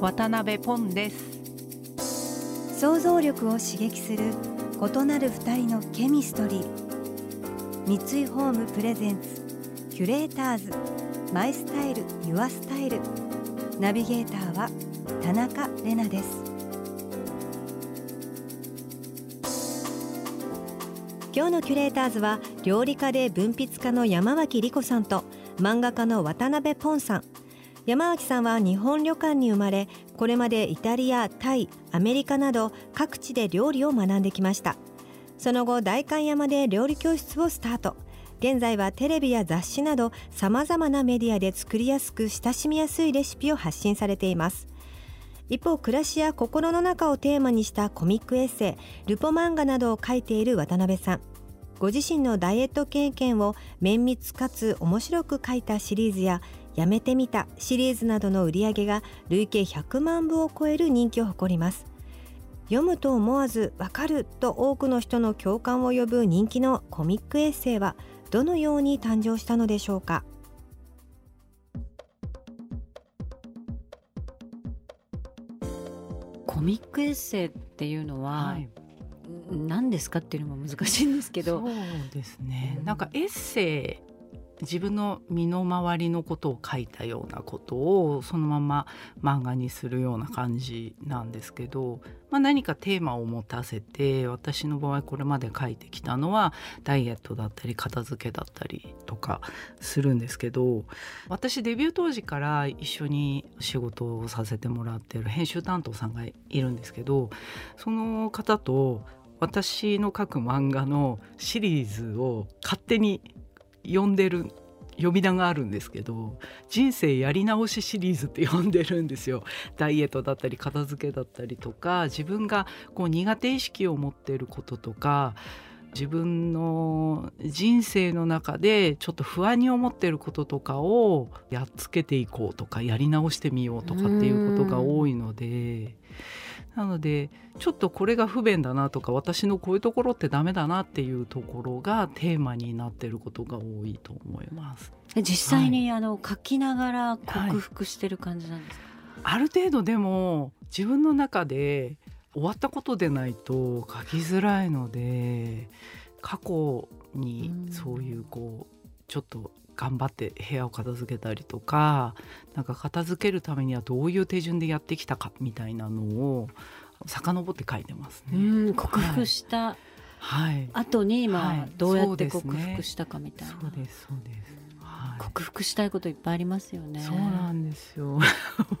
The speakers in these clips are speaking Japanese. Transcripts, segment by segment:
渡辺ポンです。想像力を刺激する異なる二人のケミストリー。三井ホームプレゼンツキュレーターズ。マイスタイルユアスタイル。ナビゲーターは田中れなです。今日のキュレーターズは料理家で文筆家の山脇理子さんと漫画家の渡辺ポンさん。山脇さんは日本旅館に生まれこれまでイタリアタイアメリカなど各地で料理を学んできました。その後代官山で料理教室をスタート。現在はテレビや雑誌などさまざまなメディアで作りやすく親しみやすいレシピを発信されています。一方暮らしや心の中をテーマにしたコミックエッセイルポ漫画などを書いている渡辺さん。ご自身のダイエット経験を綿密かつ面白く書いたシリーズややめてみたシリーズなどの売り上げが累計100万部を超える人気を誇ります。読むと思わずわかると多くの人の共感を呼ぶ人気のコミックエッセイはどのように誕生したのでしょうか。コミックエッセイっていうのは、はい、何ですかっていうのも難しいんですけど。そうですね、うん、なんかエッセイ自分の身の回りのことを書いたようなことをそのまま漫画にするような感じなんですけど、まあ、何かテーマを持たせて私の場合これまで書いてきたのはダイエットだったり片付けだったりとかするんですけど私デビュー当時から一緒に仕事をさせてもらってる編集担当さんがいるんですけどその方と私の書く漫画のシリーズを勝手に呼んでる呼び名があるんですけど人生やり直しシリーズって呼んでるんですよ。ダイエットだったり片付けだったりとか自分がこう苦手意識を持っていることとか自分の人生の中でちょっと不安に思っていることとかをやっつけていこうとかやり直してみようとかっていうことが多いので。なのでちょっとこれが不便だなとか私のこういうところってダメだなっていうところがテーマになってることが多いと思います。実際に、はい、あの書きながら克服してる感じなんですか、はい、ある程度でも自分の中で終わったことでないと書きづらいので過去にそういうこうちょっと頑張って部屋を片付けたりとかなんか片付けるためにはどういう手順でやってきたかみたいなのを遡って書いてますね。克服した、はい、後に今どうやって克服したかみたいな。そうですそうです。克服したいこといっぱいありますよね。そうなんですよ。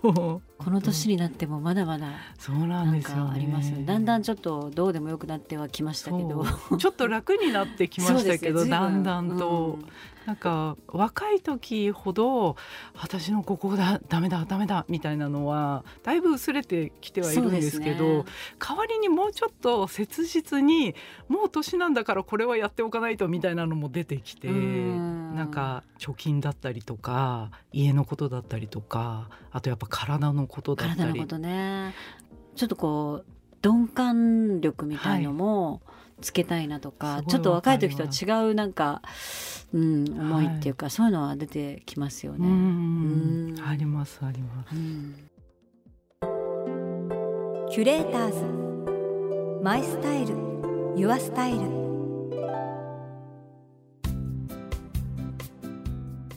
この年になってもまだまだそうなんですよ、あります、ね、だんだんちょっとどうでもよくなってはきましたけど、ちょっと楽になってきましたけど、だんだんと、うん、なんか若い時ほど私のここだダメだダメだみたいなのはだいぶ薄れてきてはいるんですけど、ね、代わりにもうちょっと切実にもう年なんだからこれはやっておかないとみたいなのも出てきて。んなんか貯金だったりとか家のことだったりとかあとやっぱ体のことだったり。体のことね。ちょっとこう鈍感力みたいのもつけたいなとか、はい、ちょっと若い時とは違うなんか、うん、思いっていうか、はい、そういうのは出てきますよね。うんありますあります。キュレーターズ。マイスタイル。ユアスタイル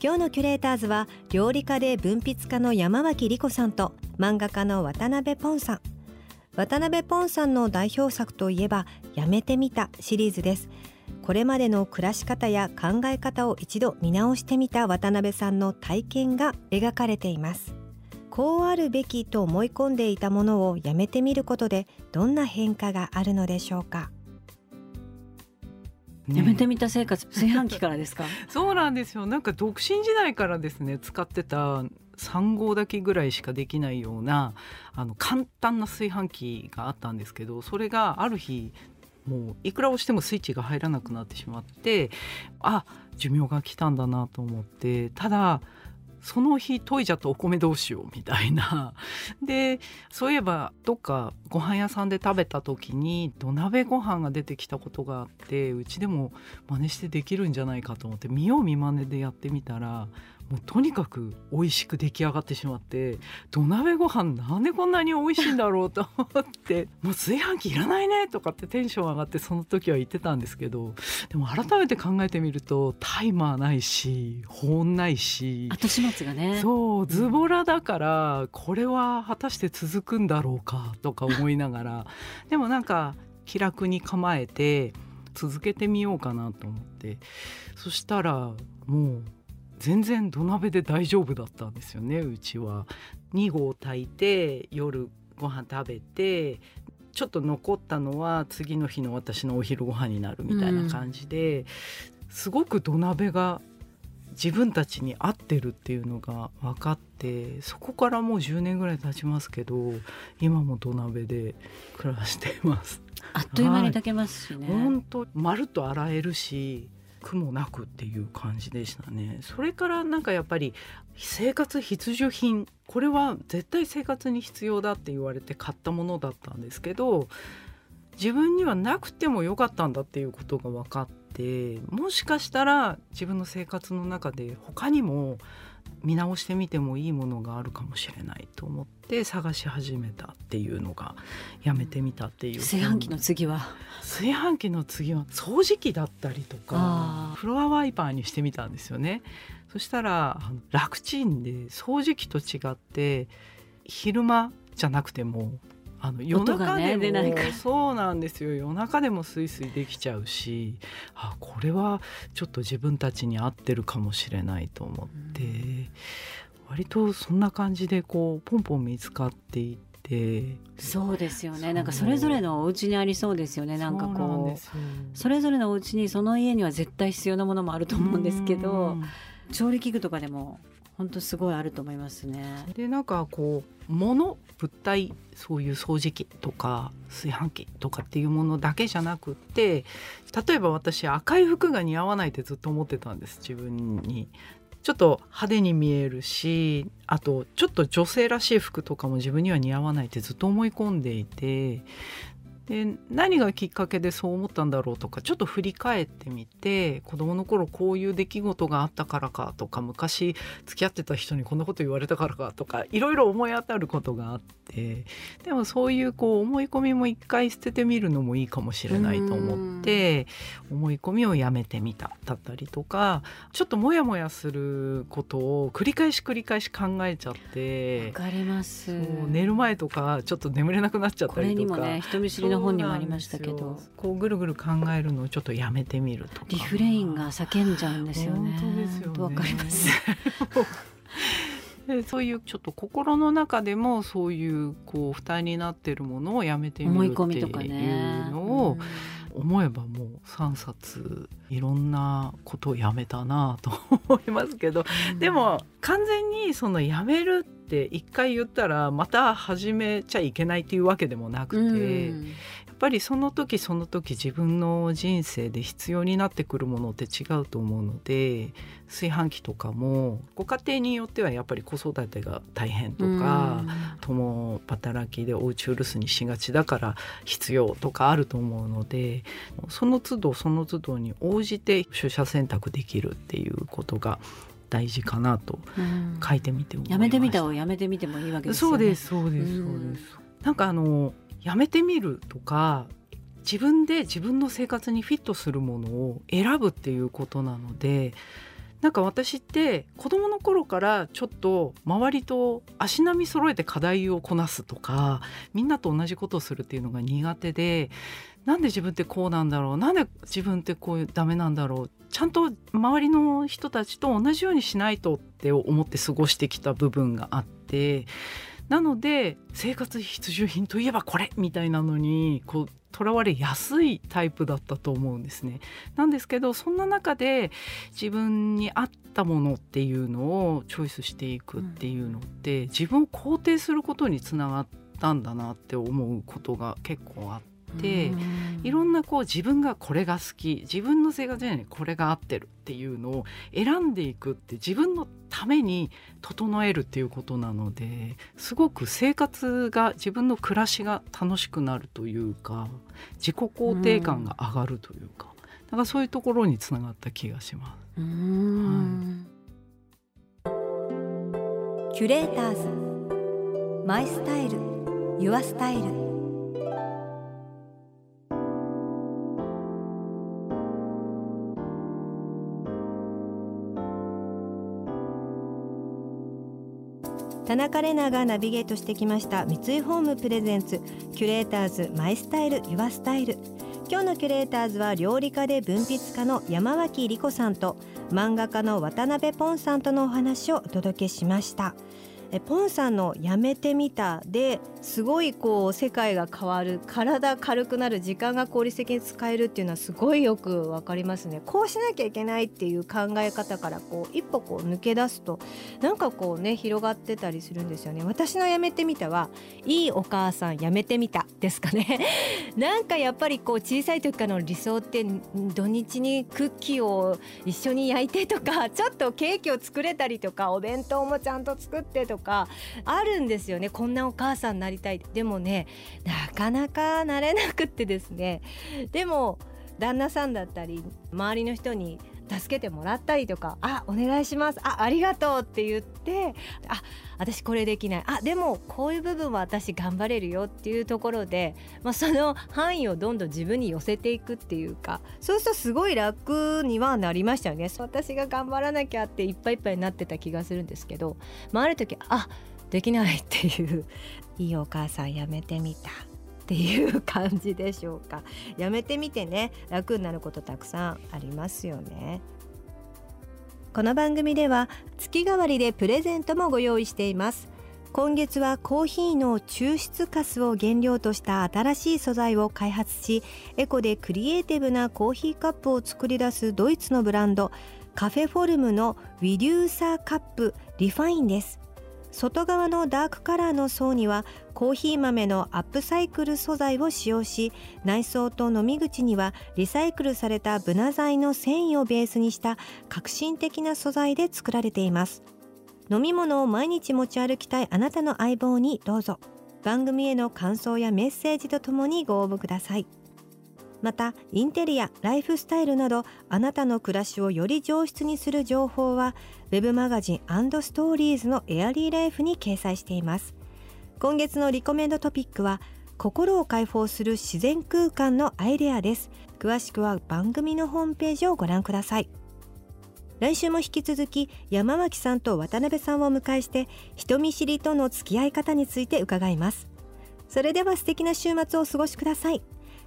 今日のキュレーターズは料理家で文筆家の山脇理子さんと漫画家の渡辺ポンさん。渡辺ポンさんの代表作といえばやめてみたシリーズです。これまでの暮らし方や考え方を一度見直してみた渡辺さんの体験が描かれています。こうあるべきと思い込んでいたものをやめてみることでどんな変化があるのでしょうか。やめてみた生活炊飯器からですか？そうなんですよ。なんか独身時代からですね使ってた3合炊きぐらいしかできないようなあの簡単な炊飯器があったんですけどそれがある日もういくら押してもスイッチが入らなくなってしまってあ寿命が来たんだなと思ってただその日研いじゃったお米どうしようみたいな。でそういえばどっかご飯屋さんで食べた時に土鍋ご飯が出てきたことがあってうちでも真似してできるんじゃないかと思って見よう見まねでやってみたらもうとにかく美味しく出来上がってしまって土鍋ご飯なんでこんなに美味しいんだろうと思ってもう炊飯器いらないねとかってテンション上がってその時は言ってたんですけどでも改めて考えてみるとタイマーないし保温ないし後始末がね。そうズボラだからこれは果たして続くんだろうかとか思いながらでもなんか気楽に構えて続けてみようかなと思って。そしたらもう全然土鍋で大丈夫だったんですよねうちは。2合炊いて夜ご飯食べてちょっと残ったのは次の日の私のお昼ご飯になるみたいな感じで、うん、すごく土鍋が自分たちに合ってるっていうのが分かってそこからもう10年ぐらい経ちますけど今も土鍋で暮らしています。あっという間に炊けますしね。本当、まるっと洗えるし苦もなくっていう感じでしたね。それからなんかやっぱり生活必需品これは絶対生活に必要だって言われて買ったものだったんですけど自分にはなくてもよかったんだっていうことが分かってもしかしたら自分の生活の中で他にも見直してみてもいいものがあるかもしれないと思って探し始めたっていうのがやめてみたっていう。炊飯器の次は？炊飯器の次は掃除機だったりとかフロアワイパーにしてみたんですよね。そしたら楽ちんで掃除機と違って昼間じゃなくてもあの夜中でも、ね、そうなんですよ。夜中でもスイスイできちゃうしあこれはちょっと自分たちに合ってるかもしれないと思って、うん、割とそんな感じでこうポンポン見つかっていって。そうですよね。なんかそれぞれのお家にありそうですよね。なんかこうそれぞれのお家にその家には絶対必要なものもあると思うんですけど調理器具とかでも本当すごいあると思いますね。でなんかこう物物体そういう掃除機とか炊飯器とかっていうものだけじゃなくって例えば私赤い服が似合わないってずっと思ってたんです自分に。ちょっと派手に見えるしあとちょっと女性らしい服とかも自分には似合わないってずっと思い込んでいてで何がきっかけでそう思ったんだろうとかちょっと振り返ってみて子供の頃こういう出来事があったからかとか昔付き合ってた人にこんなこと言われたからかとかいろいろ思い当たることがあってでもそういうこう思い込みも一回捨ててみるのもいいかもしれないと思って思い込みをやめてみただったりとかちょっとモヤモヤすることを繰り返し繰り返し考えちゃってわかります寝る前とかちょっと眠れなくなっちゃったりとか。の本にもありましたけどこうぐるぐる考えるのをちょっとやめてみるとか。リフレインが叫んじゃうんですよね。本当ですよね。わかります。でそういうちょっと心の中でもそういうこう負担になってるものをやめてみるっていうのを思えばもう3冊いろんなことをやめたなと思いますけど、でも完全にそのやめるって一回言ったらまた始めちゃいけないっていうわけでもなくて、ぱりその時その時自分の人生で必要になってくるものって違うと思うので炊飯器とかもご家庭によってはやっぱり子育てが大変とか共働きでおうちうるすにしがちだから必要とかあると思うのでその都度その都度に応じて取捨選択できるっていうことが大事かなと書いてみて思いまやめてみたをやめてみてもいいわけですよね。そうですそうですそうです。なんかあのやめてみるとか自分で自分の生活にフィットするものを選ぶっていうことなのでなんか私って子供の頃からちょっと周りと足並み揃えて課題をこなすとかみんなと同じことをするっていうのが苦手でなんで自分ってこうなんだろうなんで自分ってこうダメなんだろうちゃんと周りの人たちと同じようにしないとって思って過ごしてきた部分があってなので生活必需品といえばこれみたいなのにこうとらわれやすいタイプだったと思うんですね。なんですけどそんな中で自分に合ったものっていうのをチョイスしていくっていうのって、自分を肯定することにつながったんだなって思うことが結構あって。いろんなこう自分がこれが好き自分の生活にこれが合ってるっていうのを選んでいくって自分のために整えるっていうことなのですごく生活が自分の暮らしが楽しくなるというか自己肯定感が上がるというか、うん、だからそういうところにつながった気がします。はい、 Curators。My Style。Your Style 田中玲奈がナビゲートしてきました三井ホーム presents Curators My Style Your Style。今日のキュレーターズは料理家で文筆家の山脇りこさんと漫画家の渡辺ポンさんとのお話をお届けしました。えポンさんの「やめてみた」ですごいこう世界が変わる体軽くなる時間が効率的に使えるっていうのはすごいよくわかりますね。こうしなきゃいけないっていう考え方からこう一歩こう抜け出すとなんかこうね広がってたりするんですよね。私の「やめてみた」はいいお母さんやめてみたですかね。なんかやっぱりこう小さい時からの理想って土日にクッキーを一緒に焼いてとかちょっとケーキを作れたりとかお弁当もちゃんと作ってとかかあるんですよね。こんなお母さんになりたい。でもねなかなかなれなくってですね。でも旦那さんだったり周りの人に助けてもらったりとか「あお願いしますあありがとう」って言って「あ私これできないあでもこういう部分は私頑張れるよ」っていうところで、まあ、その範囲をどんどん自分に寄せていくっていうかそうするとすごい楽にはなりましたよね。私が頑張らなきゃっていっぱいいっぱいになってた気がするんですけど、まあ、ある時あできないっていういいお母さんやめてみた。っていう感じでしょうか。やめてみてね。楽になることたくさんありますよね。この番組では月替わりでプレゼントもご用意しています。今月はコーヒーの抽出カスを原料とした新しい素材を開発しエコでクリエイティブなコーヒーカップを作り出すドイツのブランド Kaffeeform の Weducer Cup Refined です。外側のダークカラーの層にはコーヒー豆のアップサイクル素材を使用し内装と飲み口にはリサイクルされたブナ材の繊維をベースにした革新的な素材で作られています。飲み物を毎日持ち歩きたいあなたの相棒にどうぞ。番組への感想やメッセージとともにご応募ください。またインテリアライフスタイルなどあなたの暮らしをより上質にする情報は web マガジンストーリーズのエアリーライフに掲載しています。今月のリコメンドトピックは心を解放する自然空間のアイデアです。詳しくは番組のホームページをご覧ください。来週も引き続き山脇さんと渡辺さんをお迎えして人見知りとの付き合い方について伺います。それでは素敵な週末をお過ごしください。